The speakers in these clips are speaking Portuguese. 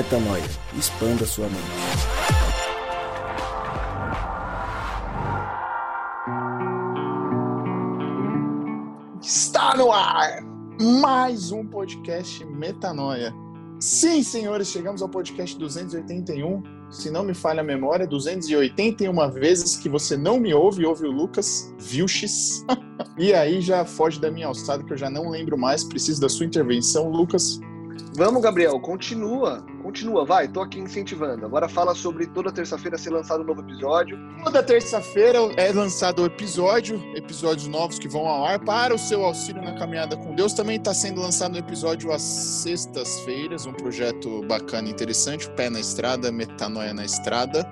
Metanoia. Expanda sua mente. Está no ar mais um podcast Metanoia. Sim, senhores, chegamos ao podcast 281. Se não me falha a memória, 281 vezes que você não me ouve, ouve o Lucas Vilches. e aí já foge da minha alçada, que eu já não lembro mais. Preciso da sua intervenção, Lucas. Vamos, Gabriel, continua. Continua, vai, tô aqui incentivando. Agora fala sobre toda terça-feira ser lançado um novo episódio. Toda terça-feira é lançado o episódio, episódios novos que vão ao ar para o seu auxílio na caminhada com Deus. Também está sendo lançado um episódio às sextas-feiras, um projeto bacana e interessante, Pé na Estrada, Metanoia na Estrada.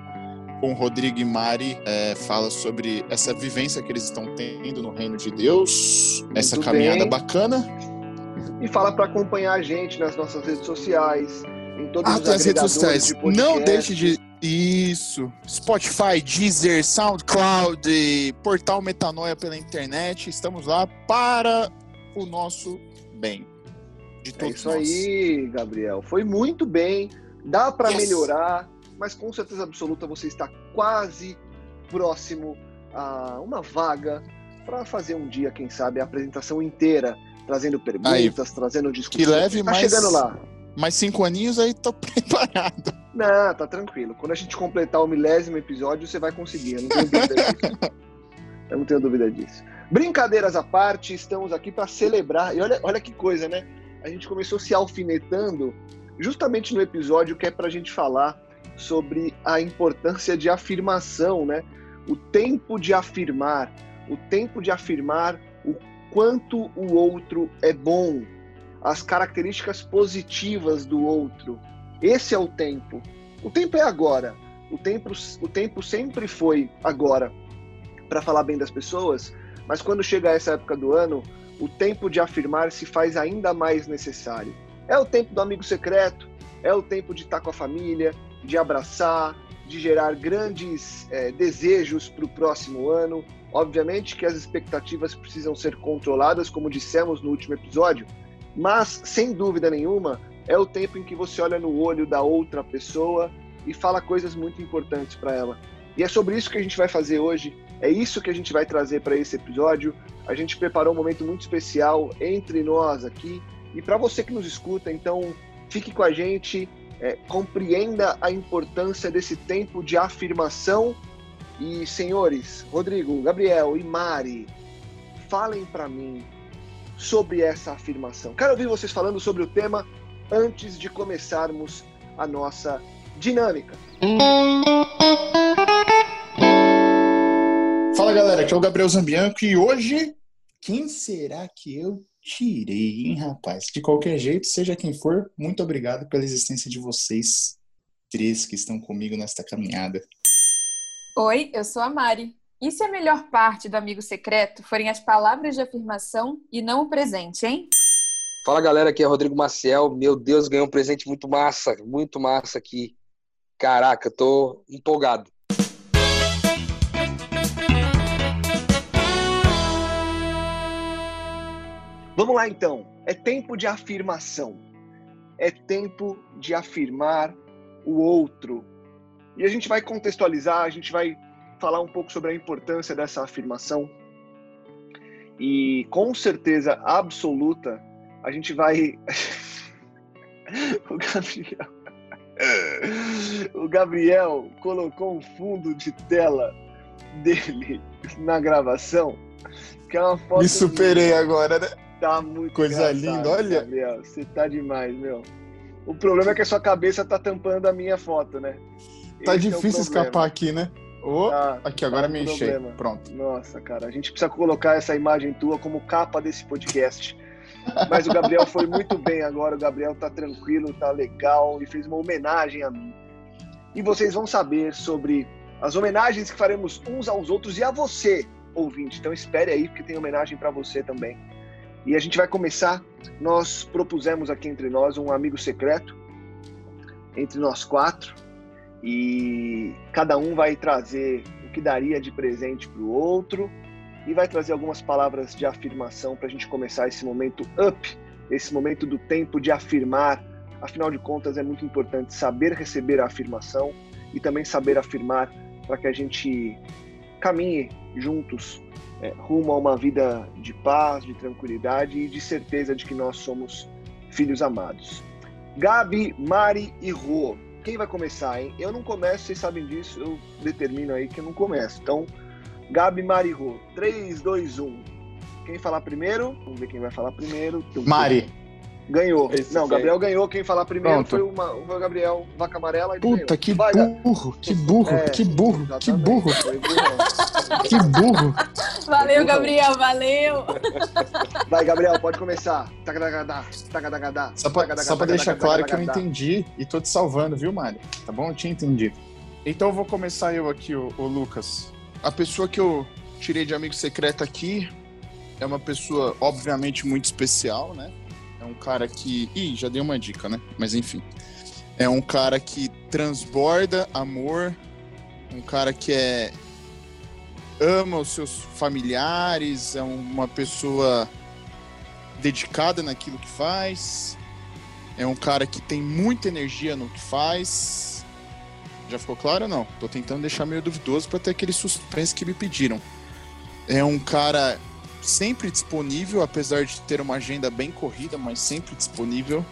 Com Rodrigo e Mari é, fala sobre essa vivência que eles estão tendo no reino de Deus, essa Muito caminhada bem. bacana. E fala para acompanhar a gente nas nossas redes sociais, em todos Ah, as redes sociais. de. Não deixe de. Isso. Spotify, Deezer, SoundCloud, Portal Metanoia pela internet. Estamos lá para o nosso bem. De É todos isso nós. aí, Gabriel. Foi muito bem. Dá para Yes. melhorar, mas com certeza absoluta você está quase próximo a uma vaga para fazer um dia, quem sabe, a apresentação inteira, trazendo perguntas, trazendo discussões. Que leve tá mais- chegando lá. Mais cinco aninhos aí, tô preparado. Não, tá tranquilo. Quando a gente completar o milésimo episódio, você vai conseguir. Eu não tenho dúvida disso. Eu não tenho dúvida disso. Brincadeiras à parte, estamos aqui para celebrar. E olha, olha que coisa, né? A gente começou se alfinetando justamente no episódio que é para a gente falar sobre a importância de afirmação, né? O tempo de afirmar, o tempo de afirmar o quanto o outro é bom, as características positivas do outro. Esse é o tempo. O tempo é agora. O tempo, o tempo sempre foi agora para falar bem das pessoas, mas quando chega essa época do ano, o tempo de afirmar se faz ainda mais necessário. É o tempo do amigo secreto, é o tempo de estar com a família, de abraçar, de gerar grandes eh, desejos para o próximo ano. Obviamente que as expectativas precisam ser controladas, como dissemos no último episódio, mas sem dúvida nenhuma é o tempo em que você olha no olho da outra pessoa e fala coisas muito importantes para ela. E é sobre isso que a gente vai fazer hoje, é isso que a gente vai trazer para esse episódio. A gente preparou um momento muito especial entre nós aqui e para você que nos escuta, então fique com a gente, é, compreenda a importância desse tempo de afirmação. E senhores, Rodrigo, Gabriel e Mari, falem para mim sobre essa afirmação. Quero ouvir vocês falando sobre o tema antes de começarmos a nossa dinâmica. Fala galera, aqui é o Gabriel Zambianco e hoje, quem será que eu tirei, hein, rapaz? De qualquer jeito, seja quem for, muito obrigado pela existência de vocês três que estão comigo nesta caminhada. Oi, eu sou a Mari. E se a melhor parte do amigo secreto forem as palavras de afirmação e não o presente, hein? Fala galera, aqui é Rodrigo Maciel. Meu Deus, ganhei um presente muito massa, muito massa aqui. Caraca, tô empolgado. Vamos lá então. É tempo de afirmação. É tempo de afirmar o outro. E a gente vai contextualizar, a gente vai falar um pouco sobre a importância dessa afirmação. E com certeza absoluta, a gente vai. o Gabriel. O Gabriel colocou um fundo de tela dele na gravação, que é uma foto. Me superei agora, né? Tá muito Coisa linda, olha. Gabriel, você tá demais, meu. O problema é que a sua cabeça tá tampando a minha foto, né? Tá Esse é difícil problema. me aqui, né? Tá, aqui, agora tá um me enchei. Pronto. Nossa, cara, a gente precisa colocar essa imagem tua como capa desse podcast. Mas o Gabriel foi muito bem agora, o Gabriel tá tranquilo, tá legal e fez uma homenagem a mim. E vocês vão saber sobre as homenagens que faremos uns aos outros e a você, ouvinte. Então espere aí, porque tem homenagem para você também. E a gente vai começar. Nós propusemos aqui entre nós um amigo secreto, entre nós quatro, e cada um vai trazer o que daria de presente para o outro e vai trazer algumas palavras de afirmação para a gente começar esse momento up, esse momento do tempo de afirmar Afinal de contas, é muito importante saber receber a afirmação e também saber afirmar para que a gente caminhe juntos é, rumo a uma vida de paz, de tranquilidade e de certeza de que nós somos filhos amados. Gabi, Mari e Rô. Quem vai começar, hein? Eu não começo, vocês sabem disso, eu determino aí que eu não começo. Então, Gabi, Mari Rô. 3, 2, 1. Quem falar primeiro? Vamos ver quem vai falar primeiro. Mari. Ganhou. Esse não, foi. Gabriel ganhou. Quem falar primeiro Pronto. foi, uma, foi o Gabriel Vaca Amarela. e Puta, ganhou. que Vai, burro, que burro, É, que burro, que burro, foi burrão. que burro. Valeu, Gabriel, valeu! Vai, Gabriel, pode começar. Tagadagada, tagadagada, Só pra, só pra deixar claro que eu entendi e tô te salvando, viu, Mário? Tá bom? Eu tinha entendido. Então eu vou começar eu aqui, o, Lucas. A pessoa que eu tirei de amigo secreto aqui é uma pessoa, obviamente, muito especial, né? Um cara que. Ih, já dei uma dica, né? Mas enfim. É um cara que transborda amor, um cara que é. ama os seus familiares, é uma pessoa dedicada naquilo que faz. É um cara que tem muita energia no que faz. Já ficou claro ou não? Tô tentando deixar meio duvidoso para ter aquele suspense que me pediram. É um cara sempre disponível, apesar de ter uma agenda bem corrida, mas sempre disponível.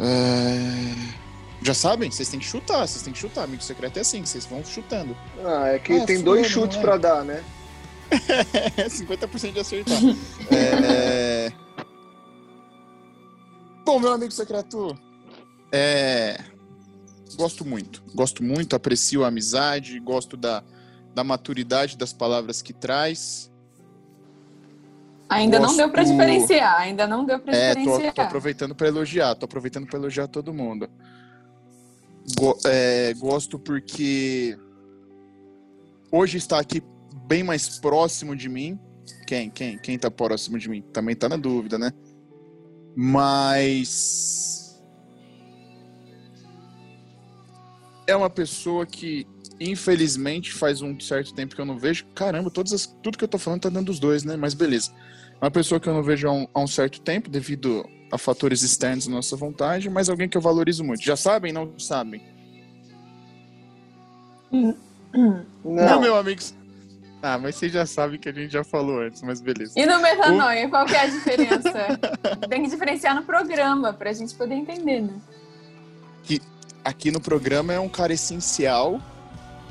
É, Já sabem? Vocês têm que chutar, vocês têm que chutar. Amigo secreto é assim, vocês vão chutando. Ah, é que Ah, tem dois chutes né? pra dar, né? É 50% de acertar. É... Bom, meu amigo secreto, é... gosto muito. Gosto muito, aprecio a amizade, gosto da, da maturidade das palavras que traz. Ainda não deu Gosto- diferenciar, ainda não deu pra É, tô, diferenciar. tô aproveitando para elogiar, tô aproveitando para elogiar todo mundo. Go- é, gosto porque hoje está aqui bem mais próximo de mim. Quem? Quem? Quem tá próximo de mim? Também tá na dúvida, né? Mas é uma pessoa que infelizmente faz um certo tempo que eu não vejo. Caramba, todas as- tudo que eu tô falando tá dando os dois, né? Mas beleza. Uma pessoa que eu não vejo há um, há um certo tempo, devido a fatores externos à nossa vontade, mas alguém que eu valorizo muito. Já sabem? Não sabem? Não. Não, meu amigo. Ah, mas vocês já sabem que a gente já falou antes, mas beleza. E no metanoia, qual que é a diferença? Tem que diferenciar no programa, pra gente poder entender, né? Aqui no programa é um cara essencial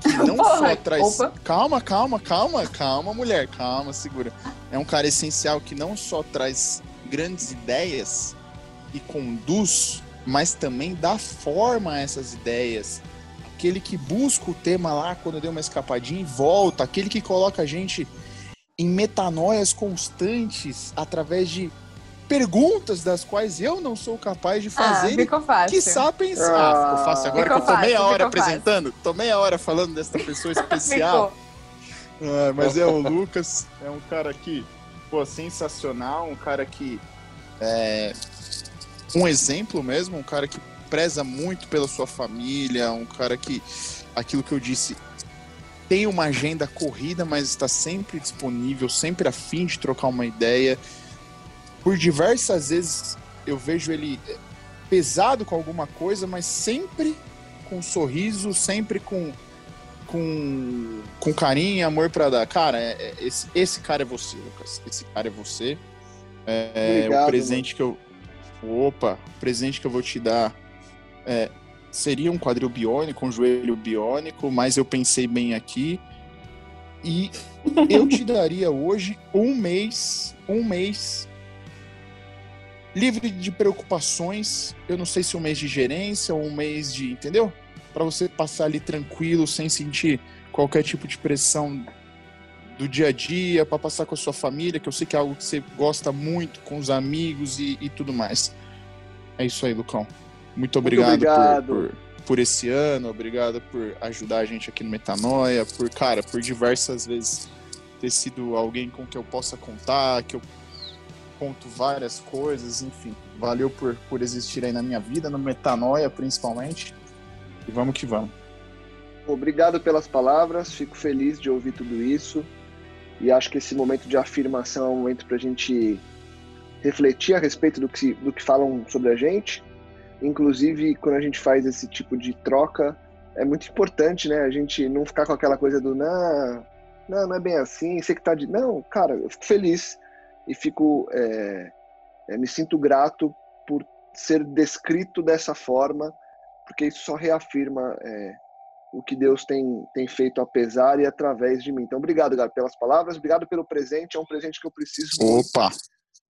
que não Porra, só traz. opa. Calma, calma, calma, calma, mulher, calma, segura. É um cara essencial que não só traz grandes ideias e conduz, mas também dá forma a essas ideias. Aquele que busca o tema lá quando deu uma escapadinha e volta, aquele que coloca a gente em metanoias constantes através de perguntas das quais eu não sou capaz de Ah, fazer ficou fácil. que sabe pensar. Ah, Ah, ficou fácil agora ficou que eu tô meia hora ficou fácil. apresentando, tô meia hora falando dessa pessoa especial. Ah, mas é o Lucas, é um cara que, pô, sensacional, um cara que é um exemplo mesmo, um cara que preza muito pela sua família, um cara que, aquilo que eu disse, tem uma agenda corrida, mas está sempre disponível, sempre a fim de trocar uma ideia. Por diversas vezes eu vejo ele pesado com alguma coisa, mas sempre com sorriso, sempre com com, com carinho e amor pra dar. Cara, é- é- esse, esse cara é você, Lucas. Esse cara é você. É, Obrigado, o presente que eu. Opa, o presente que eu vou te dar é, seria um quadril biônico, um joelho biônico, mas eu pensei bem aqui. E eu te daria hoje um mês, um mês livre de preocupações. Eu não sei se um mês de gerência ou um mês de, entendeu? Para você passar ali tranquilo, sem sentir qualquer tipo de pressão do dia a dia, para passar com a sua família, que eu sei que é algo que você gosta muito, com os amigos e, e tudo mais. É isso aí, Lucão. Muito obrigado, por- obrigado. Por, por esse ano, obrigado por ajudar a gente aqui no Metanoia, por, cara, por diversas vezes ter sido alguém com que eu possa contar, que eu conto várias coisas, enfim. Valeu por, por existir aí na minha vida, no Metanoia principalmente. E vamos que vamos. Obrigado pelas palavras, fico feliz de ouvir tudo isso. E acho que esse momento de afirmação é um momento para a gente refletir a respeito do que, do que falam sobre a gente. inclusive quando a gente faz esse tipo de troca, é muito importante, né? A gente não ficar com aquela coisa do não, não, não é bem assim, você que tá de. Não, cara, eu fico feliz e fico. É, é, me sinto grato por ser descrito dessa forma, porque isso só reafirma é, o que Deus tem, tem feito apesar e através de mim. Então, obrigado, Gabi, pelas palavras, obrigado pelo presente, é um presente que eu preciso. Opa!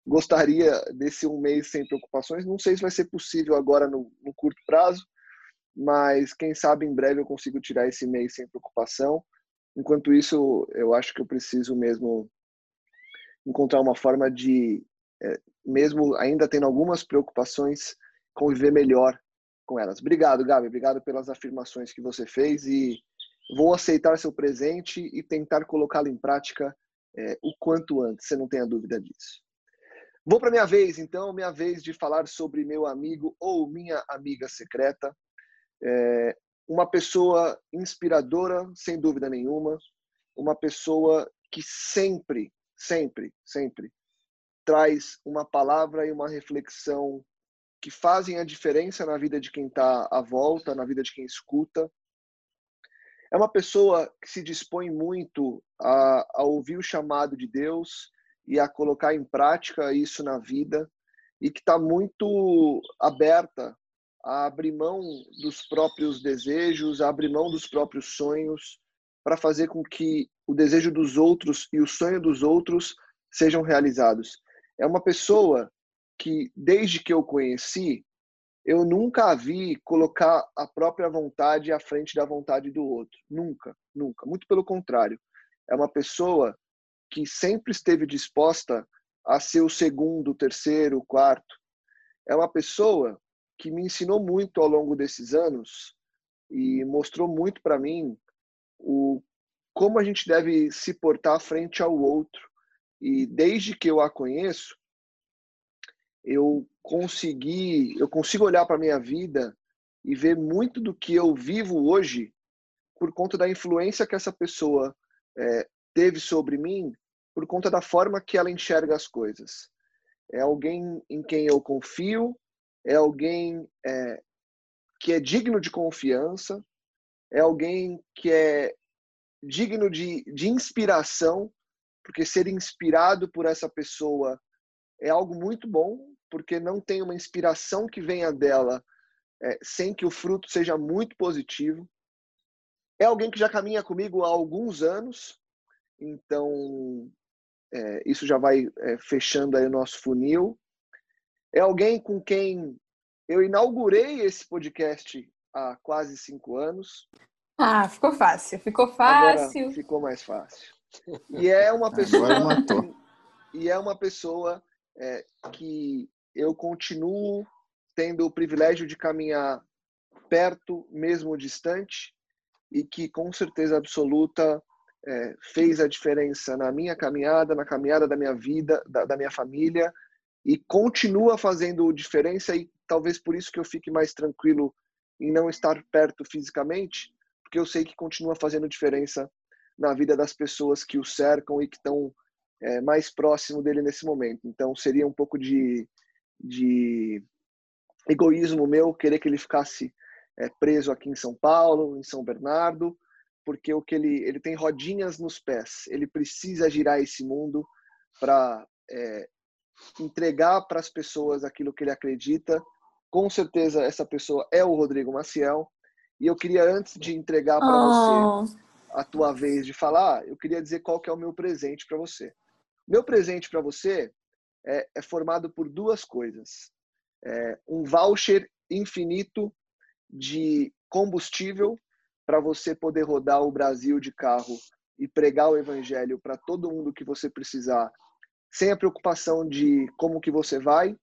Gostaria desse um mês sem preocupações, não sei se vai ser possível agora no, no curto prazo, mas quem sabe em breve eu consigo tirar esse mês sem preocupação. Enquanto isso, eu acho que eu preciso mesmo encontrar uma forma de, é, mesmo ainda tendo algumas preocupações, conviver melhor com elas. Obrigado, Gabi. Obrigado pelas afirmações que você fez e vou aceitar seu presente e tentar colocá-lo em prática é, o quanto antes. Você não tenha dúvida disso. Vou para minha vez, então, minha vez de falar sobre meu amigo ou minha amiga secreta. É, uma pessoa inspiradora, sem dúvida nenhuma, uma pessoa que sempre, sempre, sempre traz uma palavra e uma reflexão que fazem a diferença na vida de quem está à volta, na vida de quem escuta. É uma pessoa que se dispõe muito a, a ouvir o chamado de Deus e a colocar em prática isso na vida e que está muito aberta a abrir mão dos próprios desejos, a abrir mão dos próprios sonhos, para fazer com que o desejo dos outros e o sonho dos outros sejam realizados. É uma pessoa que, desde que eu conheci, eu nunca a vi colocar a própria vontade à frente da vontade do outro. Nunca, nunca. Muito pelo contrário. É uma pessoa que sempre esteve disposta a ser o segundo, terceiro, quarto. É uma pessoa que me ensinou muito ao longo desses anos e mostrou muito para mim o como a gente deve se portar frente ao outro. E desde que eu a conheço, eu consegui, eu consigo olhar para minha vida e ver muito do que eu vivo hoje por conta da influência que essa pessoa é, teve sobre mim, por conta da forma que ela enxerga as coisas. É alguém em quem eu confio, é alguém é, que é digno de confiança, é alguém que é digno de, de inspiração, porque ser inspirado por essa pessoa é algo muito bom, porque não tem uma inspiração que venha dela é, sem que o fruto seja muito positivo. É alguém que já caminha comigo há alguns anos, então é, isso já vai é, fechando aí o nosso funil é alguém com quem eu inaugurei esse podcast há quase cinco anos. Ah, ficou fácil, ficou fácil. Agora ficou mais fácil. E é uma pessoa. e é uma pessoa é, que eu continuo tendo o privilégio de caminhar perto, mesmo distante, e que com certeza absoluta é, fez a diferença na minha caminhada, na caminhada da minha vida, da, da minha família e continua fazendo diferença e talvez por isso que eu fique mais tranquilo em não estar perto fisicamente, porque eu sei que continua fazendo diferença na vida das pessoas que o cercam e que estão é, mais próximo dele nesse momento. Então seria um pouco de, de egoísmo meu querer que ele ficasse é, preso aqui em São Paulo, em São Bernardo, porque o que ele ele tem rodinhas nos pés. Ele precisa girar esse mundo para é, entregar para as pessoas aquilo que ele acredita. Com certeza essa pessoa é o Rodrigo Maciel. E eu queria antes de entregar para oh. você a tua vez de falar, eu queria dizer qual que é o meu presente para você. Meu presente para você é, é, formado por duas coisas: é um voucher infinito de combustível para você poder rodar o Brasil de carro e pregar o evangelho para todo mundo que você precisar sem a preocupação de como que você vai,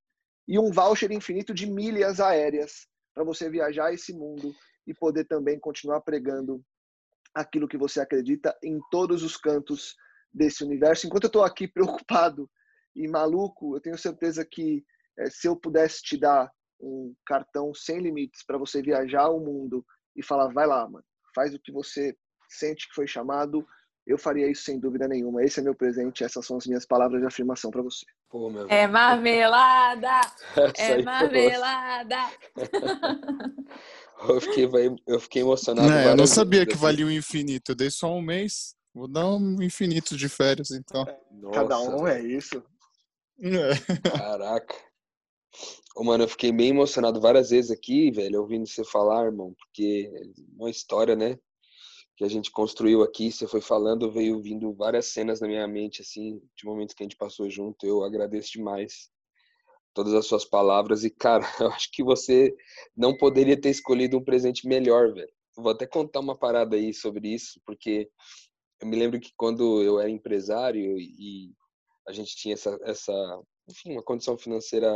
e um voucher infinito de milhas aéreas para você viajar esse mundo e poder também continuar pregando aquilo que você acredita em todos os cantos desse universo. Enquanto eu estou aqui preocupado e maluco, eu tenho certeza que é, se eu pudesse te dar um cartão sem limites para você viajar o mundo e falar, vai lá, mano, faz o que você sente que foi chamado, Eu faria isso sem dúvida nenhuma. Esse é meu presente, essas são as minhas palavras de afirmação para você. Pô, meu É marmelada! É marmelada! Eu fiquei, eu fiquei emocionado. É, eu não sabia vezes, que valia o infinito. Eu dei só um mês. Vou dar um infinito de férias, então. Cada Nossa, um é isso. É. Caraca. Ô, mano, eu fiquei bem emocionado várias vezes aqui, velho, ouvindo você falar, irmão, porque é uma história, né, que a gente construiu aqui, você foi falando, veio vindo várias cenas na minha mente, assim, de momentos que a gente passou junto. Eu agradeço demais todas as suas palavras e, cara, eu acho que você não poderia ter escolhido um presente melhor, velho. Eu Vou até contar uma parada aí sobre isso, porque eu me lembro que quando eu era empresário e a gente tinha essa, essa enfim, uma condição financeira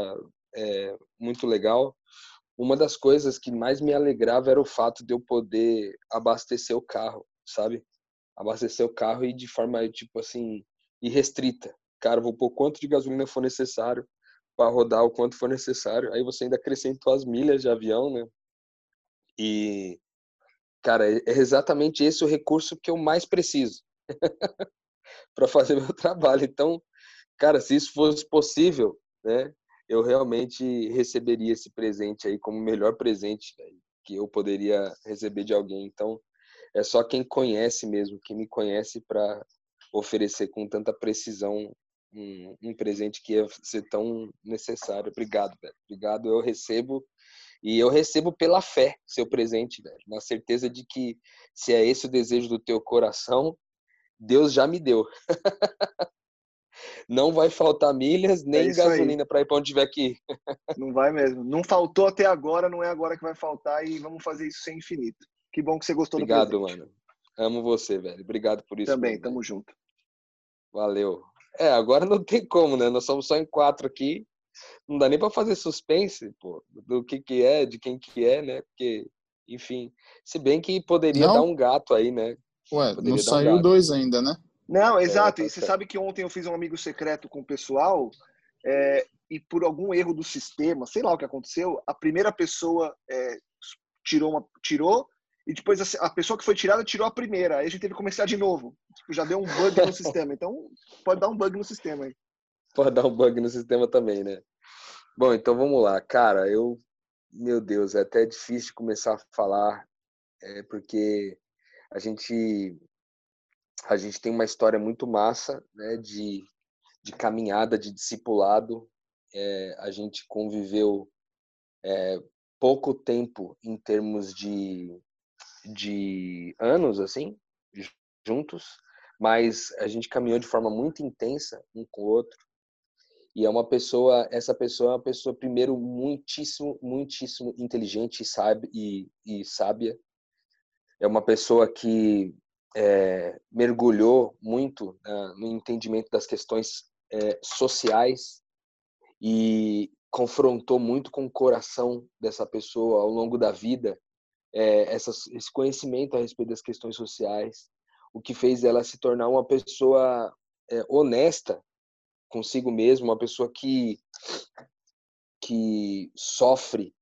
é, muito legal, uma das coisas que mais me alegrava era o fato de eu poder abastecer o carro, sabe? Abastecer o carro e de forma, tipo assim, irrestrita. Cara, vou pôr quanto de gasolina for necessário para rodar o quanto for necessário. Aí você ainda acrescentou as milhas de avião, né? E, cara, é exatamente esse o recurso que eu mais preciso para fazer meu trabalho. Então, cara, se isso fosse possível, né? Eu realmente receberia esse presente aí como o melhor presente velho, que eu poderia receber de alguém. Então, é só quem conhece mesmo, quem me conhece para oferecer com tanta precisão um, um presente que ia ser tão necessário. Obrigado, velho. Obrigado, eu recebo e eu recebo pela fé seu presente, velho, na certeza de que se é esse o desejo do teu coração, Deus já me deu. Não vai faltar milhas nem É isso aí. gasolina para ir para onde tiver que ir. Não vai mesmo. Não faltou até agora, não é agora que vai faltar e vamos fazer isso sem infinito. Que bom que você gostou Obrigado, do presente. mano. Amo você, velho. Obrigado por isso. Também, tamo velho. junto. Valeu. É, agora não tem como, né? Nós somos só em quatro aqui. Não dá nem para fazer suspense, pô, do que que é, de quem que é, né? Porque, enfim, se bem que poderia Não. dar um gato aí, né? Ué, Poderia não um saiu gato. dois ainda, né? Não, É, exato. tá e você sabe que ontem eu fiz um amigo secreto com o pessoal é, e por algum erro do sistema, sei lá o que aconteceu, a primeira pessoa é, tirou, uma, tirou e depois a, a pessoa que foi tirada tirou a primeira. Aí a gente teve que começar de novo. Tipo, já deu um bug no sistema. Então pode dar um bug no sistema aí. Pode dar um bug no sistema também, né? Bom, então vamos lá. Cara, eu. Meu Deus, é até difícil começar a falar, é, porque a gente. A gente tem uma história muito massa, né? De, de caminhada, de discipulado. É, a gente conviveu é, pouco tempo em termos de, de anos, assim, juntos, mas a gente caminhou de forma muito intensa um com o outro. E é uma pessoa, essa pessoa é uma pessoa, primeiro, muitíssimo, muitíssimo inteligente e, sabe, e, e sábia. É uma pessoa que é, mergulhou muito né, no entendimento das questões é, sociais e confrontou muito com o coração dessa pessoa ao longo da vida é, essas, esse conhecimento a respeito das questões sociais, o que fez ela se tornar uma pessoa é, honesta consigo mesma, uma pessoa que que sofre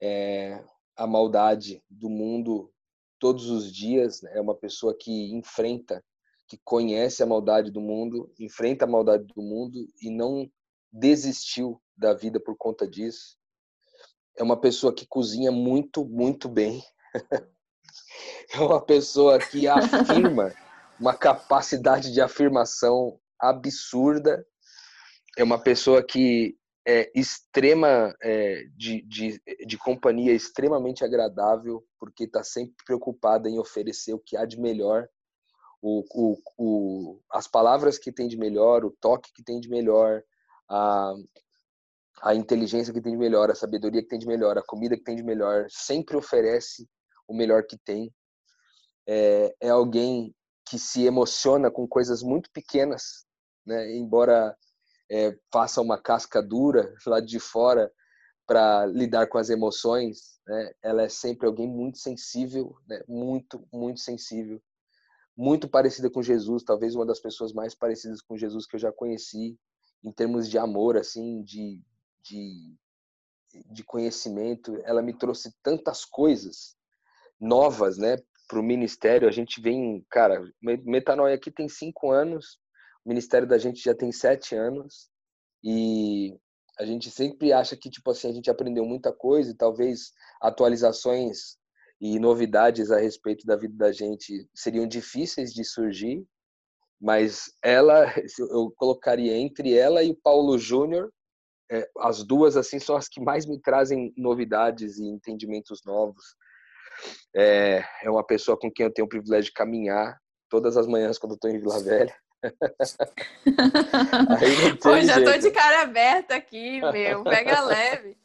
é, a maldade do mundo todos os dias, né? é uma pessoa que enfrenta, que conhece a maldade do mundo, enfrenta a maldade do mundo e não desistiu da vida por conta disso. É uma pessoa que cozinha muito, muito bem. é uma pessoa que afirma uma capacidade de afirmação absurda. É uma pessoa que é extrema, é, de, de, de companhia extremamente agradável, porque está sempre preocupada em oferecer o que há de melhor, o, o, o, as palavras que tem de melhor, o toque que tem de melhor, a, a inteligência que tem de melhor, a sabedoria que tem de melhor, a comida que tem de melhor, sempre oferece o melhor que tem. É, é alguém que se emociona com coisas muito pequenas, né? embora é, faça uma casca dura lá de fora para lidar com as emoções, né? ela é sempre alguém muito sensível, né? muito, muito sensível, muito parecida com Jesus, talvez uma das pessoas mais parecidas com Jesus que eu já conheci, em termos de amor, assim, de, de, de conhecimento. Ela me trouxe tantas coisas novas, né? para o ministério, a gente vem, cara, Metanoia aqui tem cinco anos, o ministério da gente já tem sete anos, e a gente sempre acha que, tipo assim, a gente aprendeu muita coisa e talvez atualizações e novidades a respeito da vida da gente seriam difíceis de surgir, mas ela, eu colocaria entre ela e Paulo Júnior, é, as duas assim são as que mais me trazem novidades e entendimentos novos. É, é uma pessoa com quem eu tenho o privilégio de caminhar todas as manhãs quando estou em Vila Velha. Aí Pô, já jeito. tô de cara aberta aqui, meu. Pega leve.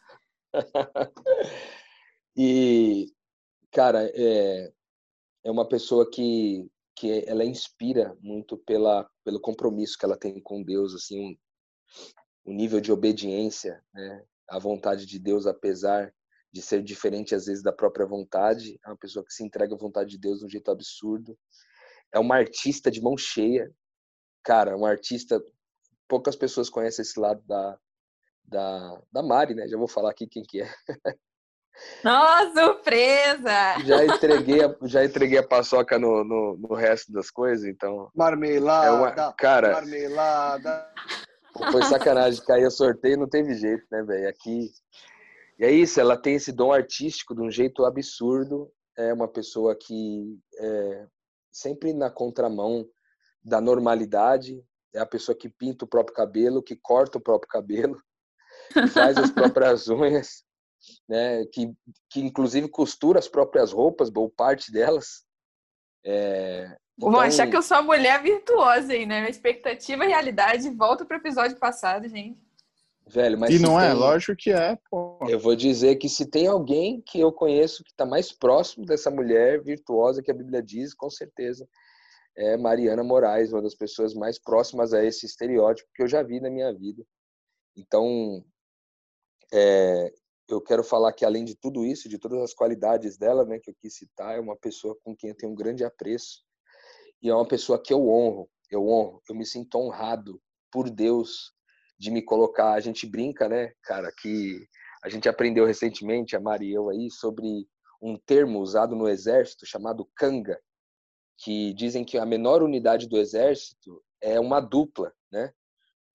e, cara, é, é uma pessoa que, que ela inspira muito pela, pelo compromisso que ela tem com Deus, assim, um, um nível de obediência, né? à vontade de Deus, apesar de ser diferente às vezes da própria vontade. É uma pessoa que se entrega à vontade de Deus de um jeito absurdo. É uma artista de mão cheia. Cara, um artista. Poucas pessoas conhecem esse lado da, da, da Mari, né? Já vou falar aqui quem que é. Nossa, surpresa! Já entreguei a, já entreguei a paçoca no, no, no resto das coisas, então. Marmelada, é uma, cara, marmelada. Foi sacanagem, cair o sorteio não teve jeito, né, velho? Aqui. E é isso, ela tem esse dom artístico de um jeito absurdo. É uma pessoa que é sempre na contramão da normalidade. É a pessoa que pinta o próprio cabelo, que corta o próprio cabelo, que faz as próprias unhas né, que, que inclusive costura as próprias roupas, ou parte delas. É, então... Vão achar que eu sou uma mulher virtuosa aí, né? Expectativa e realidade. Volta pro episódio passado, gente. Velho, mas e não é? Lógico que é, pô. Eu vou dizer que se tem alguém que eu conheço que está mais próximo dessa mulher virtuosa que a Bíblia diz, com certeza, é Mariana Moraes, uma das pessoas mais próximas a esse estereótipo que eu já vi na minha vida. Então, é, eu quero falar que além de tudo isso, de todas as qualidades dela, né, que eu quis citar, é uma pessoa com quem eu tenho um grande apreço e é uma pessoa que eu honro, eu honro, eu me sinto honrado por Deus de me colocar. A gente brinca, né, cara, que a gente aprendeu recentemente, a Mari e eu aí, sobre um termo usado no exército chamado canga, que dizem que a menor unidade do exército é uma dupla, né?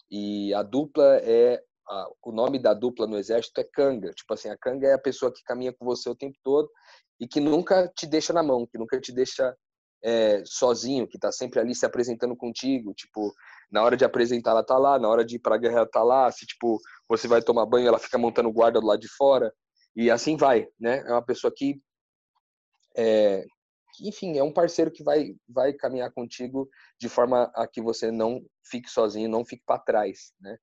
E a dupla é a, o nome da dupla no exército é canga. Tipo assim, a canga é a pessoa que caminha com você o tempo todo e que nunca te deixa na mão, que nunca te deixa é, sozinho, que tá sempre ali se apresentando contigo. Tipo, na hora de apresentar ela tá lá, na hora de ir pra guerra ela tá lá. Se, tipo, você vai tomar banho, ela fica montando guarda do lado de fora. E assim vai, né? É uma pessoa que é, enfim, é um parceiro que vai, vai caminhar contigo de forma a que você não fique sozinho, não fique para trás, né?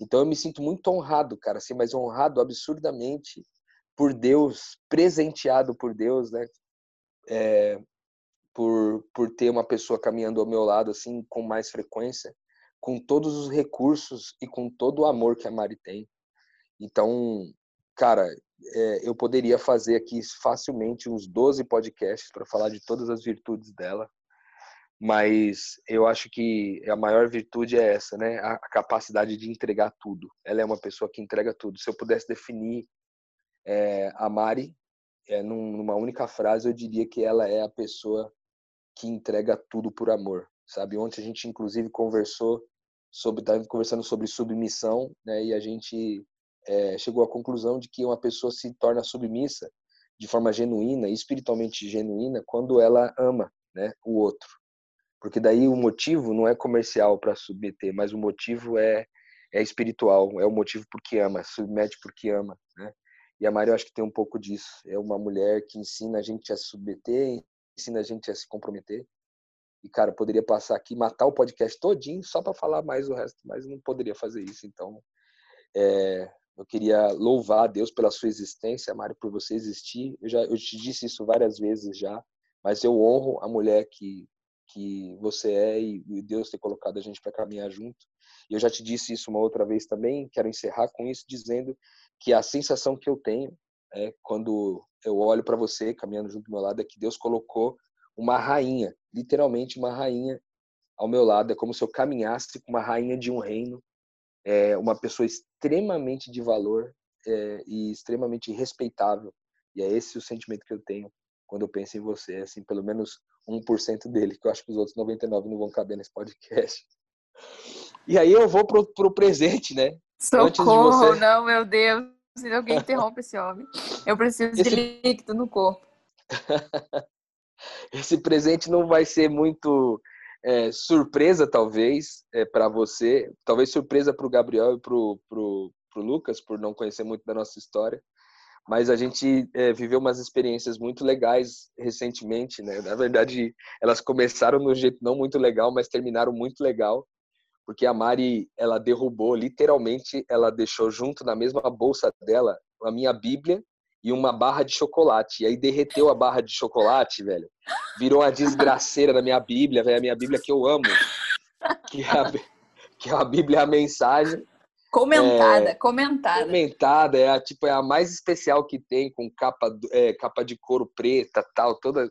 Então eu me sinto muito honrado, cara, assim, mas honrado absurdamente por Deus, presenteado por Deus, né? É, por, por ter uma pessoa caminhando ao meu lado, assim, com mais frequência, com todos os recursos e com todo o amor que a Mari tem. Então, cara, é, eu poderia fazer aqui facilmente uns 12 podcasts para falar de todas as virtudes dela, mas eu acho que a maior virtude é essa, né? A capacidade de entregar tudo. Ela é uma pessoa que entrega tudo. Se eu pudesse definir é, a Mari é, numa única frase, eu diria que ela é a pessoa que entrega tudo por amor, sabe? Ontem a gente inclusive conversou sobre, estava conversando sobre submissão, né? E a gente é, chegou à conclusão de que uma pessoa se torna submissa de forma genuína, espiritualmente genuína, quando ela ama, né, o outro. Porque daí o motivo não é comercial para submeter, mas o motivo é é espiritual, é o motivo porque ama, submete porque ama, né? E a Maria eu acho que tem um pouco disso. É uma mulher que ensina a gente a se submeter, ensina a gente a se comprometer. E cara, poderia passar aqui matar o podcast todinho só para falar mais o resto, mas não poderia fazer isso. Então, é, eu queria louvar a Deus pela sua existência, Mari, por você existir. Eu já eu te disse isso várias vezes já, mas eu honro a mulher que que você é e Deus ter colocado a gente para caminhar junto. E eu já te disse isso uma outra vez também. Quero encerrar com isso dizendo que a sensação que eu tenho é quando eu olho para você caminhando junto do meu lado é que Deus colocou uma rainha, literalmente uma rainha ao meu lado. É como se eu caminhasse com uma rainha de um reino é uma pessoa extremamente de valor é, e extremamente respeitável. E é esse o sentimento que eu tenho quando eu penso em você, assim, pelo menos 1% dele, que eu acho que os outros 99 não vão caber nesse podcast. E aí eu vou pro, pro presente, né? Socorro, você... não, meu Deus. Se alguém interrompe esse homem. Eu preciso esse... de líquido no corpo. esse presente não vai ser muito é, surpresa, talvez, é, para você. Talvez surpresa para o Gabriel e para o Lucas, por não conhecer muito da nossa história mas a gente é, viveu umas experiências muito legais recentemente, né? Na verdade, elas começaram no jeito não muito legal, mas terminaram muito legal, porque a Mari, ela derrubou, literalmente, ela deixou junto na mesma bolsa dela a minha Bíblia e uma barra de chocolate. E aí derreteu a barra de chocolate, velho. Virou uma desgraceira na minha Bíblia, velho, a minha Bíblia que eu amo, que é a, que é a Bíblia a mensagem. Comentada, é, comentada. Comentada, é a, tipo, é a mais especial que tem, com capa, é, capa de couro preta, tal, toda.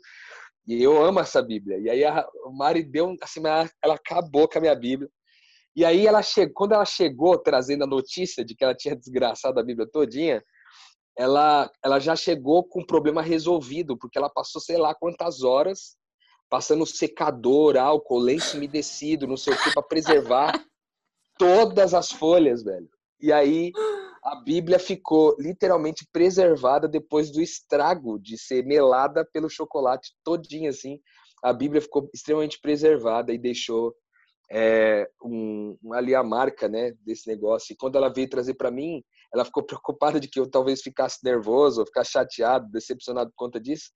E eu amo essa Bíblia. E aí a Mari deu, assim, ela acabou com a minha Bíblia. E aí ela chegou, quando ela chegou trazendo a notícia de que ela tinha desgraçado a Bíblia todinha, ela, ela já chegou com o problema resolvido, porque ela passou sei lá quantas horas passando secador, álcool, lenço umedecido, não sei o que, para preservar todas as folhas, velho. E aí a Bíblia ficou literalmente preservada depois do estrago de ser melada pelo chocolate todinho assim. A Bíblia ficou extremamente preservada e deixou é, um, ali a marca, né, desse negócio. E quando ela veio trazer para mim, ela ficou preocupada de que eu talvez ficasse nervoso, ou ficasse chateado, decepcionado por conta disso.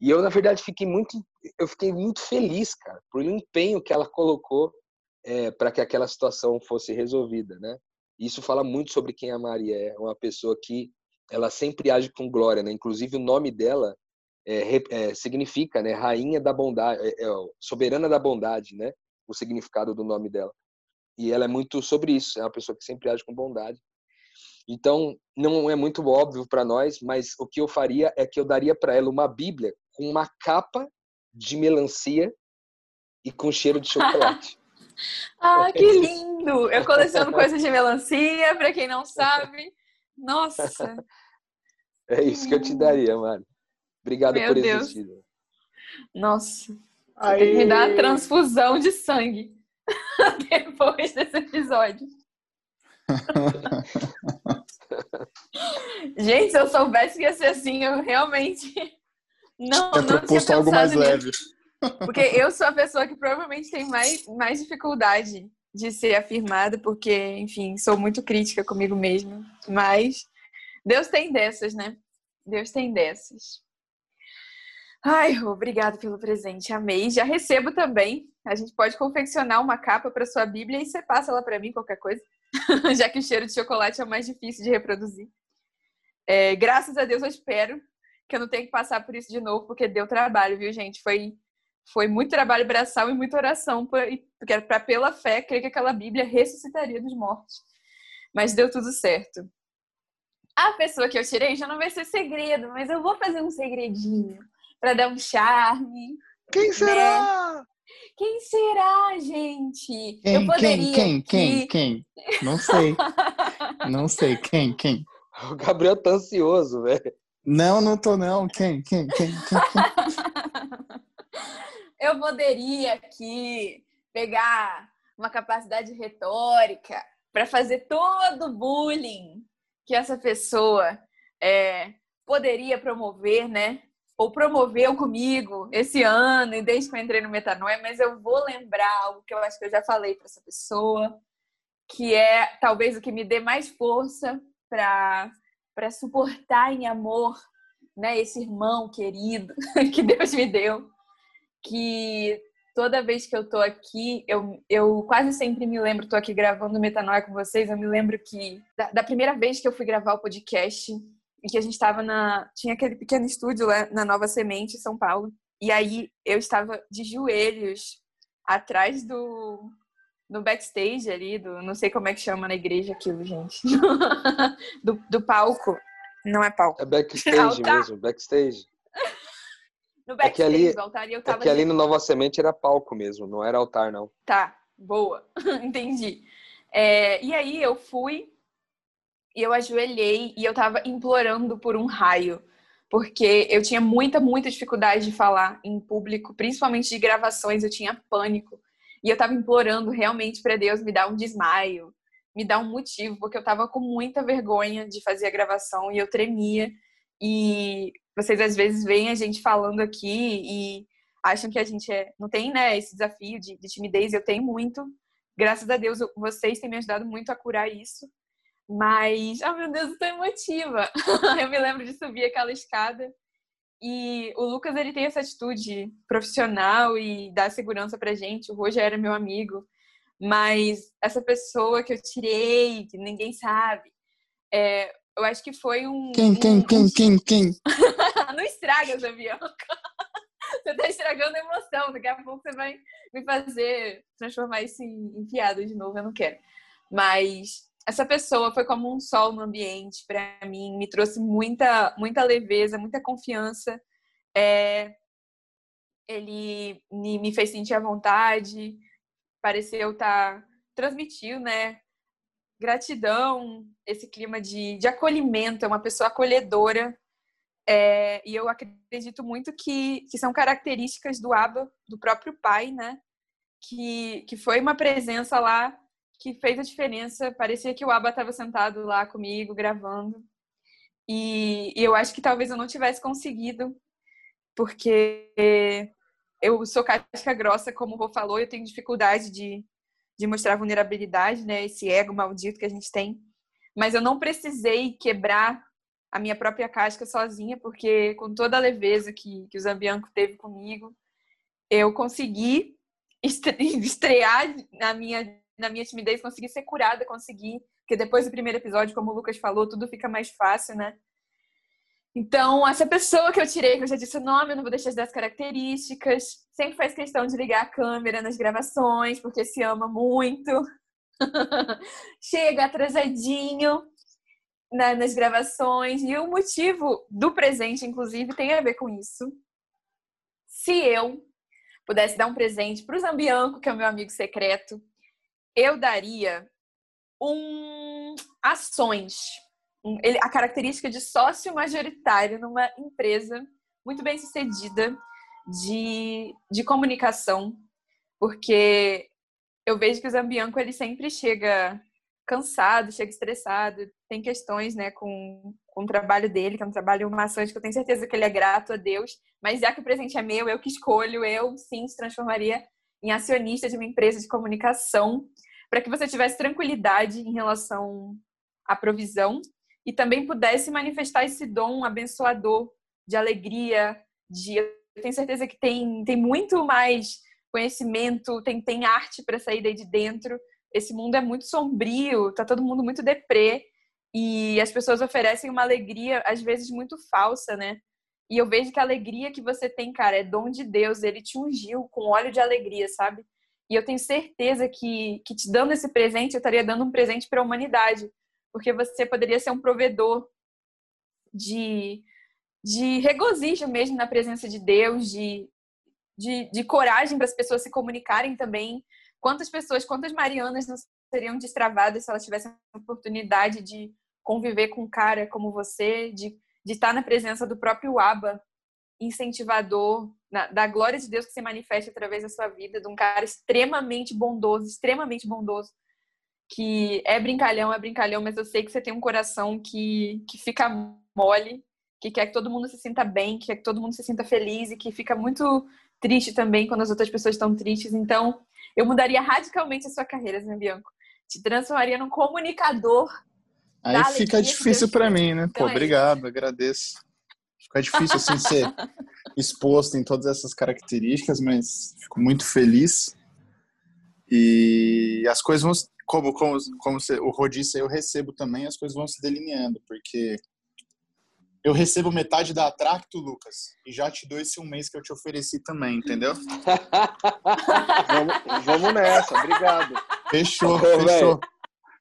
E eu na verdade fiquei muito, eu fiquei muito feliz, cara, por empenho que ela colocou é, para que aquela situação fosse resolvida, né? Isso fala muito sobre quem a Maria é, uma pessoa que ela sempre age com glória, né? Inclusive o nome dela é, é, significa, né? Rainha da bondade, é, é soberana da bondade, né? O significado do nome dela. E ela é muito sobre isso. É uma pessoa que sempre age com bondade. Então não é muito óbvio para nós, mas o que eu faria é que eu daria para ela uma Bíblia com uma capa de melancia e com cheiro de chocolate. Ah, que lindo! Eu coleciono coisas de melancia, para quem não sabe. Nossa! É isso que eu te daria, mano. Obrigado Meu por Deus. existir. Nossa. Aí... Me dá uma transfusão de sangue depois desse episódio. Gente, se eu soubesse que ia ser assim, eu realmente não, eu não tinha algo mais nisso. leve. Porque eu sou a pessoa que provavelmente tem mais, mais dificuldade de ser afirmada, porque, enfim, sou muito crítica comigo mesma. Mas Deus tem dessas, né? Deus tem dessas. Ai, obrigado pelo presente, amei. Já recebo também. A gente pode confeccionar uma capa para sua Bíblia e você passa lá para mim qualquer coisa, já que o cheiro de chocolate é mais difícil de reproduzir. É, graças a Deus eu espero que eu não tenha que passar por isso de novo, porque deu trabalho, viu, gente? Foi foi muito trabalho braçal e muita oração, para pela fé crer que aquela Bíblia ressuscitaria dos mortos. Mas deu tudo certo. A pessoa que eu tirei já não vai ser segredo, mas eu vou fazer um segredinho para dar um charme. Quem né? será? Né? Quem será, gente? Quem, eu poderia quem, quem, quem, quem? Não sei. não sei. Quem, quem? O Gabriel tá ansioso, velho. Não, não tô não. Quem, quem, quem, quem? quem? eu poderia aqui pegar uma capacidade retórica para fazer todo o bullying que essa pessoa é, poderia promover, né? Ou promoveu comigo esse ano e desde que eu entrei no Metanoia, mas eu vou lembrar algo que eu acho que eu já falei para essa pessoa, que é talvez o que me dê mais força para suportar em amor, né, esse irmão querido que Deus me deu que toda vez que eu tô aqui, eu, eu quase sempre me lembro, tô aqui gravando Metanoia com vocês, eu me lembro que da, da primeira vez que eu fui gravar o podcast, e que a gente estava na. Tinha aquele pequeno estúdio lá na Nova Semente, em São Paulo. E aí eu estava de joelhos atrás do. No backstage ali, do. Não sei como é que chama na igreja aquilo, gente. do, do palco. Não é palco. É backstage mesmo, backstage. No backstage, é que ali, o altar, e eu tava... É que ali no Nova Semente era palco mesmo, não era altar, não. Tá, boa. Entendi. É, e aí eu fui e eu ajoelhei e eu tava implorando por um raio porque eu tinha muita, muita dificuldade de falar em público, principalmente de gravações, eu tinha pânico. E eu estava implorando realmente para Deus me dar um desmaio, me dar um motivo, porque eu estava com muita vergonha de fazer a gravação e eu tremia. E vocês às vezes veem a gente falando aqui e acham que a gente é, não tem né, esse desafio de, de timidez, eu tenho muito. Graças a Deus, vocês têm me ajudado muito a curar isso. Mas, oh meu Deus, eu tô emotiva. eu me lembro de subir aquela escada e o Lucas ele tem essa atitude profissional e dá segurança pra gente. O Roger era meu amigo, mas essa pessoa que eu tirei, que ninguém sabe, é, eu acho que foi um. Quem, quem, um, quem, quem, quem? Não estraga, Zabianca. você tá estragando a emoção. Daqui a pouco você vai me fazer transformar isso em, em piada de novo. Eu não quero. Mas essa pessoa foi como um sol no ambiente para mim, me trouxe muita, muita leveza, muita confiança. É, ele me, fez sentir à vontade, pareceu estar tá, transmitiu, né? Gratidão, esse clima de, de acolhimento, é uma pessoa acolhedora. É, e eu acredito muito que, que são características do Abba, do próprio pai, né? Que, que foi uma presença lá que fez a diferença. Parecia que o Aba estava sentado lá comigo, gravando. E, e, eu acho que talvez eu não tivesse conseguido, porque eu sou casca grossa, como o Rô falou, eu tenho dificuldade de, de mostrar vulnerabilidade, né? Esse ego maldito que a gente tem. Mas eu não precisei quebrar a minha própria casca sozinha, porque com toda a leveza que, que o Zambianco teve comigo, eu consegui estrear na minha na minha timidez, conseguir ser curada, conseguir. Porque depois do primeiro episódio, como o Lucas falou, tudo fica mais fácil, né? Então, essa pessoa que eu tirei, que eu já disse o nome, eu não vou deixar das características, sempre faz questão de ligar a câmera nas gravações, porque se ama muito. Chega atrasadinho na, nas gravações. E o motivo do presente, inclusive, tem a ver com isso. Se eu pudesse dar um presente para o Zambianco, que é o meu amigo secreto, eu daria um ações. Um, ele, a característica de sócio majoritário numa empresa muito bem sucedida de, de comunicação, porque eu vejo que o Zambianco ele sempre chega cansado, chega estressado, tem questões né, com, com o trabalho dele, que é um trabalho maçante, que eu tenho certeza que ele é grato a Deus, mas já que o presente é meu, eu que escolho, eu sim se transformaria em acionista de uma empresa de comunicação para que você tivesse tranquilidade em relação à provisão e também pudesse manifestar esse dom abençoador de alegria, de eu tenho certeza que tem, tem muito mais conhecimento, tem, tem arte para sair daí de dentro. Esse mundo é muito sombrio, tá todo mundo muito deprê e as pessoas oferecem uma alegria às vezes muito falsa, né? E eu vejo que a alegria que você tem, cara, é dom de Deus, ele te ungiu com óleo de alegria, sabe? E eu tenho certeza que, que te dando esse presente, eu estaria dando um presente para a humanidade, porque você poderia ser um provedor de, de regozijo mesmo na presença de Deus, de, de, de coragem para as pessoas se comunicarem também. Quantas pessoas, quantas Marianas não seriam destravadas se elas tivessem a oportunidade de conviver com um cara como você, de, de estar na presença do próprio Abba, incentivador, na, da glória de Deus que se manifesta através da sua vida, de um cara extremamente bondoso, extremamente bondoso, que é brincalhão, é brincalhão, mas eu sei que você tem um coração que, que fica mole, que quer que todo mundo se sinta bem, que quer que todo mundo se sinta feliz e que fica muito triste também quando as outras pessoas estão tristes. Então, eu mudaria radicalmente a sua carreira, Zé Bianco. Te transformaria num comunicador. Aí fica difícil para mim, né? Então Pô, é obrigado, agradeço. Fica difícil assim ser exposto em todas essas características, mas fico muito feliz. E as coisas vão, como, como, como o Rô disse, eu recebo também, as coisas vão se delineando, porque eu recebo metade da Atracto, Lucas, e já te dou esse um mês que eu te ofereci também, entendeu? vamos, vamos, nessa, obrigado. Fechou, Ô, fechou. Véio,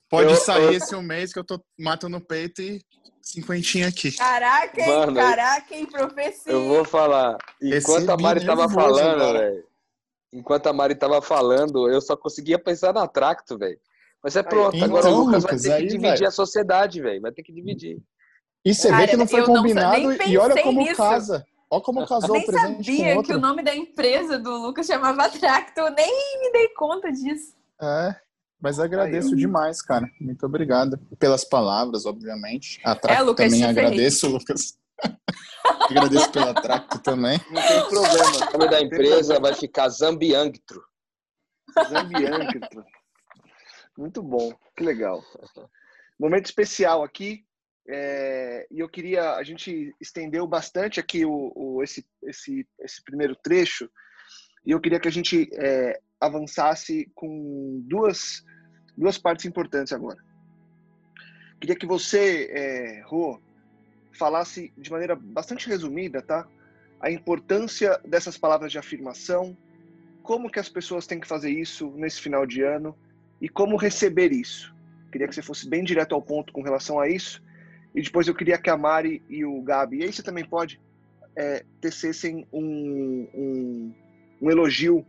Pode eu, sair eu... esse um mês que eu tô matando no peito e cinquentinha aqui. Caraca, hein? Mano, Caraca, hein, profecia. Eu vou falar. Enquanto Recebi a Mari tava falando, velho. Enquanto a Mari tava falando, eu só conseguia pensar na Tracto, velho. Mas é pronto, aí, agora então, o Lucas, Lucas vai ter que dividir vai. a sociedade, velho. Vai ter que dividir. E você Cara, vê que não foi não combinado nem e olha pensei como nisso. casa. Olha como casou nem o presente sabia com que o nome da empresa do Lucas chamava Tracto, eu nem me dei conta disso. É, mas agradeço demais, cara. Muito obrigado pelas palavras, obviamente. A Tracto É, Lucas, também agradeço, Lucas. agradeço pela Tracto também. Não tem problema. O nome da empresa vai ficar Zambiangtro. Zambianca. Muito bom, que legal. Momento especial aqui. é, e eu queria, a gente estendeu bastante aqui o, o- esse, esse, esse primeiro trecho, e eu queria que a gente é, avançasse com duas, duas partes importantes agora. Queria que você, é, Rô, falasse de maneira bastante resumida, tá? A importância dessas palavras de afirmação, como que as pessoas têm que fazer isso nesse final de ano e como receber isso. Queria que você fosse bem direto ao ponto com relação a isso. E depois eu queria que a Mari e o Gabi, e aí você também pode, é, tecessem um, um, um elogio,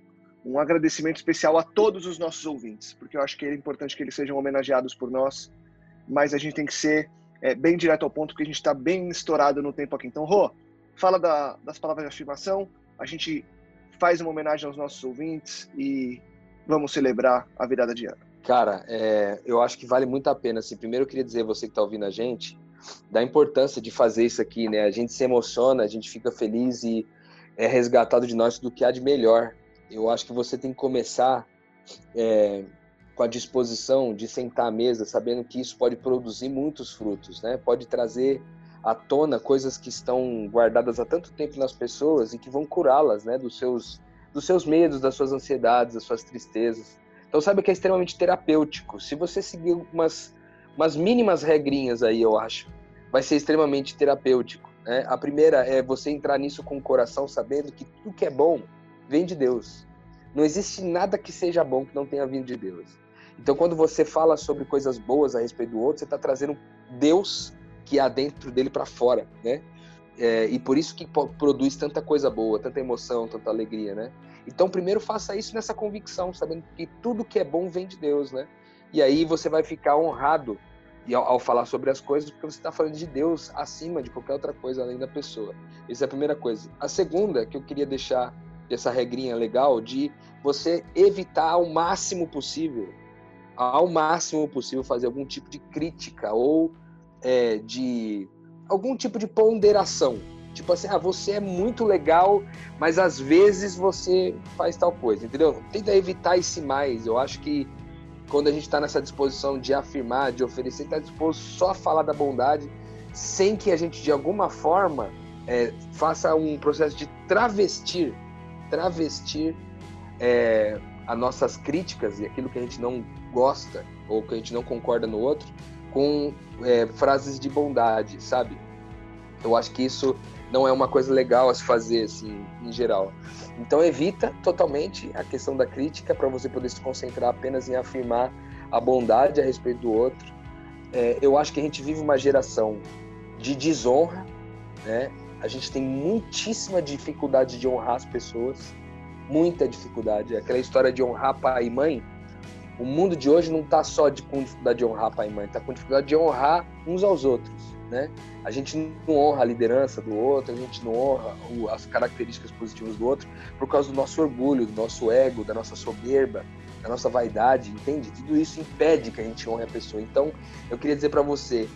um agradecimento especial a todos os nossos ouvintes, porque eu acho que é importante que eles sejam homenageados por nós, mas a gente tem que ser é, bem direto ao ponto, porque a gente está bem estourado no tempo aqui. Então, Rô, fala da- das palavras de afirmação, a gente faz uma homenagem aos nossos ouvintes e vamos celebrar a virada de ano. Cara, é, eu acho que vale muito a pena. Assim, primeiro eu queria dizer, você que está ouvindo a gente, da importância de fazer isso aqui, né? A gente se emociona, a gente fica feliz e é resgatado de nós do que há de melhor. Eu acho que você tem que começar é, com a disposição de sentar à mesa, sabendo que isso pode produzir muitos frutos, né? Pode trazer à tona coisas que estão guardadas há tanto tempo nas pessoas e que vão curá-las, né? Dos seus, dos seus medos, das suas ansiedades, das suas tristezas. Então sabe que é extremamente terapêutico. Se você seguir umas, umas mínimas regrinhas aí, eu acho, vai ser extremamente terapêutico. Né? A primeira é você entrar nisso com o coração sabendo que tudo que é bom vem de Deus. Não existe nada que seja bom que não tenha vindo de Deus. Então quando você fala sobre coisas boas a respeito do outro, você está trazendo Deus que há dentro dele para fora, né? É, e por isso que produz tanta coisa boa, tanta emoção, tanta alegria, né? Então, primeiro faça isso nessa convicção, sabendo que tudo que é bom vem de Deus, né? E aí você vai ficar honrado ao falar sobre as coisas, porque você está falando de Deus acima de qualquer outra coisa além da pessoa. Essa é a primeira coisa. A segunda que eu queria deixar essa regrinha legal de você evitar ao máximo possível, ao máximo possível fazer algum tipo de crítica ou é, de algum tipo de ponderação. Tipo assim, ah, você é muito legal, mas às vezes você faz tal coisa, entendeu? Tenta evitar esse mais. Eu acho que quando a gente está nessa disposição de afirmar, de oferecer, está disposto só a falar da bondade, sem que a gente de alguma forma é, faça um processo de travestir, travestir é, as nossas críticas e aquilo que a gente não gosta ou que a gente não concorda no outro com é, frases de bondade, sabe? Eu acho que isso não é uma coisa legal a se fazer, assim, em geral. Então, evita totalmente a questão da crítica para você poder se concentrar apenas em afirmar a bondade a respeito do outro. É, eu acho que a gente vive uma geração de desonra, né? A gente tem muitíssima dificuldade de honrar as pessoas, muita dificuldade. Aquela história de honrar pai e mãe, o mundo de hoje não está só de, com dificuldade de honrar pai e mãe, está com dificuldade de honrar uns aos outros, né? A gente não honra a liderança do outro, a gente não honra o, as características positivas do outro por causa do nosso orgulho, do nosso ego, da nossa soberba, da nossa vaidade, entende? Tudo isso impede que a gente honre a pessoa. Então, eu queria dizer para você,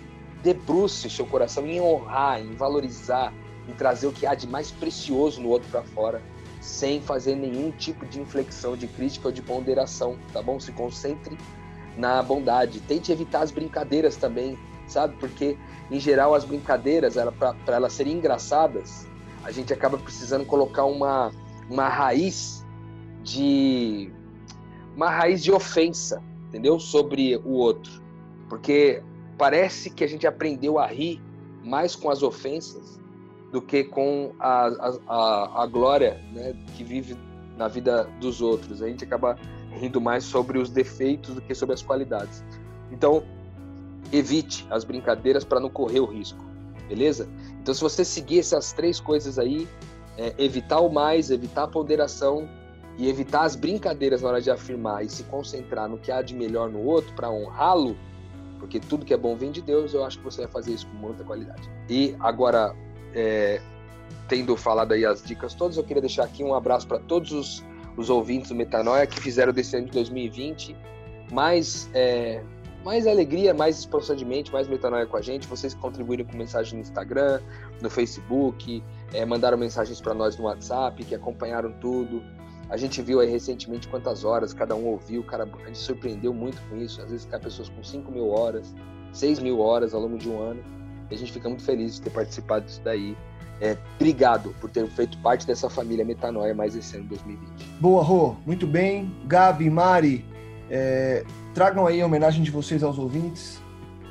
debruce seu coração em honrar, em valorizar, em trazer o que há de mais precioso no outro para fora, sem fazer nenhum tipo de inflexão, de crítica ou de ponderação, tá bom? Se concentre na bondade. Tente evitar as brincadeiras também, sabe? Porque, em geral, as brincadeiras, para elas serem engraçadas, a gente acaba precisando colocar uma, uma raiz de. uma raiz de ofensa, entendeu? Sobre o outro. Porque parece que a gente aprendeu a rir mais com as ofensas do que com a, a, a, glória né, que vive na vida dos outros. A gente acaba rindo mais sobre os defeitos do que sobre as qualidades. Então, evite as brincadeiras para não correr o risco, beleza? Então, se você seguir essas três coisas aí, é, evitar o mais, evitar a ponderação e evitar as brincadeiras na hora de afirmar e se concentrar no que há de melhor no outro para honrá-lo, porque tudo que é bom vem de Deus, eu acho que você vai fazer isso com muita qualidade. E agora, é, tendo falado aí as dicas todas, eu queria deixar aqui um abraço para todos os, os, ouvintes do Metanoia que fizeram desse ano de 2020 mais, é, mais alegria, mais expansão de mente, mais metanoia com a gente. Vocês contribuíram com mensagem no Instagram, no Facebook, é, mandaram mensagens para nós no WhatsApp, que acompanharam tudo. A gente viu aí recentemente quantas horas cada um ouviu, cara, a gente surpreendeu muito com isso. Às vezes cai pessoas com 5 mil horas, 6 mil horas ao longo de um ano. E a gente fica muito feliz de ter participado disso daí. É, obrigado por ter feito parte dessa família Metanoia mais esse ano 2020. Boa, Rô. Muito bem. Gabi, Mari, é, tragam aí a homenagem de vocês aos ouvintes.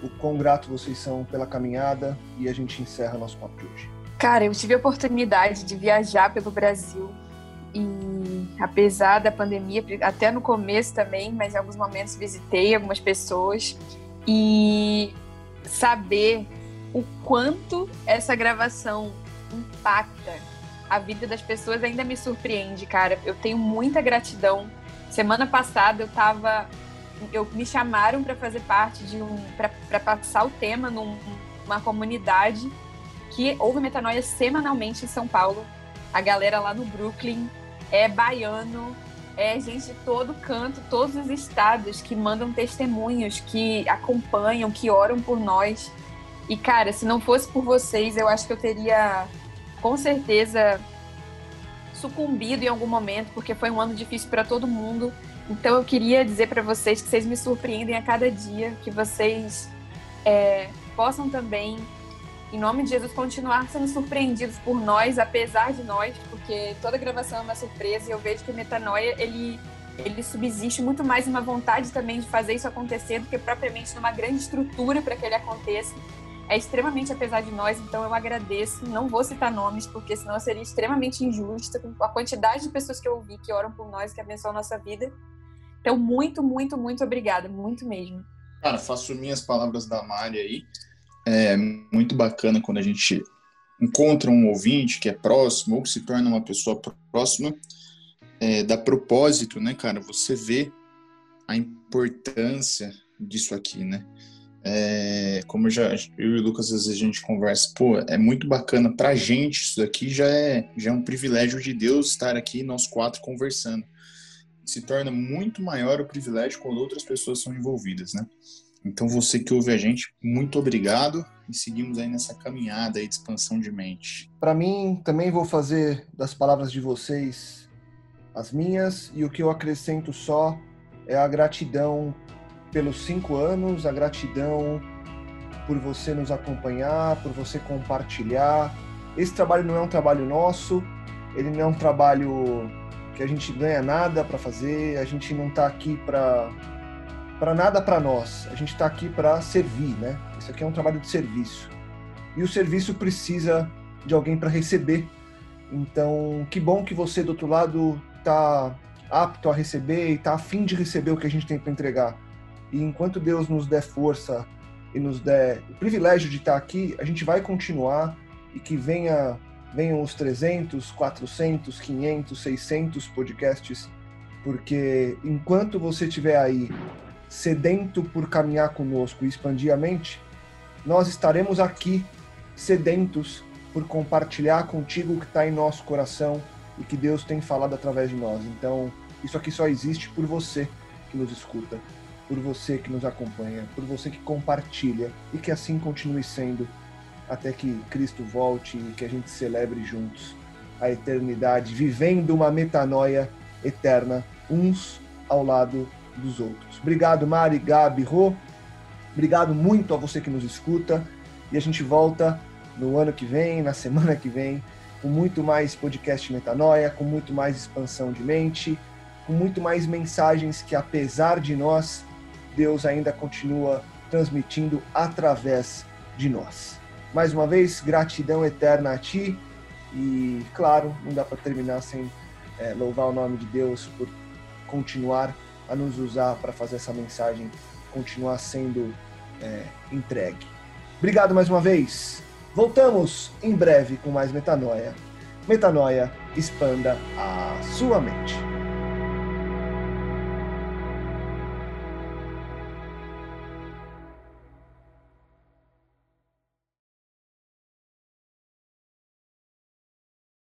O quão grato vocês são pela caminhada e a gente encerra nosso papo de hoje. Cara, eu tive a oportunidade de viajar pelo Brasil e apesar da pandemia, até no começo também, mas em alguns momentos visitei algumas pessoas e saber o quanto essa gravação impacta a vida das pessoas ainda me surpreende, cara. Eu tenho muita gratidão. Semana passada eu tava eu me chamaram para fazer parte de um para passar o tema numa comunidade que houve metanoia semanalmente em São Paulo. A galera lá no Brooklyn é baiano, é gente de todo canto, todos os estados que mandam testemunhos, que acompanham, que oram por nós. E cara, se não fosse por vocês, eu acho que eu teria com certeza sucumbido em algum momento, porque foi um ano difícil para todo mundo. Então eu queria dizer para vocês que vocês me surpreendem a cada dia, que vocês é, possam também em nome de Jesus, continuar sendo surpreendidos por nós, apesar de nós, porque toda gravação é uma surpresa e eu vejo que o Metanoia, ele, ele subsiste muito mais uma vontade também de fazer isso acontecer do que propriamente numa grande estrutura para que ele aconteça. É extremamente apesar de nós, então eu agradeço. Não vou citar nomes, porque senão eu seria extremamente injusta com a quantidade de pessoas que eu ouvi que oram por nós, que abençoam a nossa vida. Então, muito, muito, muito obrigada, muito mesmo. Cara, faço minhas palavras da Mari aí. É muito bacana quando a gente encontra um ouvinte que é próximo ou que se torna uma pessoa próxima, é, dá propósito, né, cara? Você vê a importância disso aqui, né? É, como já eu e o Lucas às vezes a gente conversa, pô, é muito bacana pra gente isso daqui já é já é um privilégio de Deus estar aqui nós quatro conversando. Se torna muito maior o privilégio quando outras pessoas são envolvidas, né? Então, você que ouve a gente, muito obrigado e seguimos aí nessa caminhada aí de expansão de mente. Para mim, também vou fazer das palavras de vocês as minhas e o que eu acrescento só é a gratidão pelos cinco anos, a gratidão por você nos acompanhar, por você compartilhar. Esse trabalho não é um trabalho nosso, ele não é um trabalho que a gente ganha nada para fazer, a gente não está aqui para para nada para nós. A gente está aqui para servir, né? Isso aqui é um trabalho de serviço. E o serviço precisa de alguém para receber. Então, que bom que você do outro lado está apto a receber e está afim de receber o que a gente tem para entregar. E enquanto Deus nos der força e nos der o privilégio de estar aqui, a gente vai continuar e que venha venham os 300, 400, 500, 600 podcasts, porque enquanto você estiver aí sedento por caminhar conosco e expandir a mente, nós estaremos aqui sedentos por compartilhar contigo o que está em nosso coração e que Deus tem falado através de nós. Então, isso aqui só existe por você que nos escuta, por você que nos acompanha, por você que compartilha e que assim continue sendo até que Cristo volte e que a gente celebre juntos a eternidade, vivendo uma metanoia eterna, uns ao lado dos outros. Obrigado, Mari, Gabi, Rô. Obrigado muito a você que nos escuta. E a gente volta no ano que vem, na semana que vem, com muito mais podcast Metanoia, com muito mais expansão de mente, com muito mais mensagens que, apesar de nós, Deus ainda continua transmitindo através de nós. Mais uma vez, gratidão eterna a Ti. E, claro, não dá para terminar sem é, louvar o nome de Deus por continuar a nos usar para fazer essa mensagem continuar sendo é, entregue. Obrigado mais uma vez. Voltamos em breve com mais Metanoia. Metanoia, expanda a sua mente.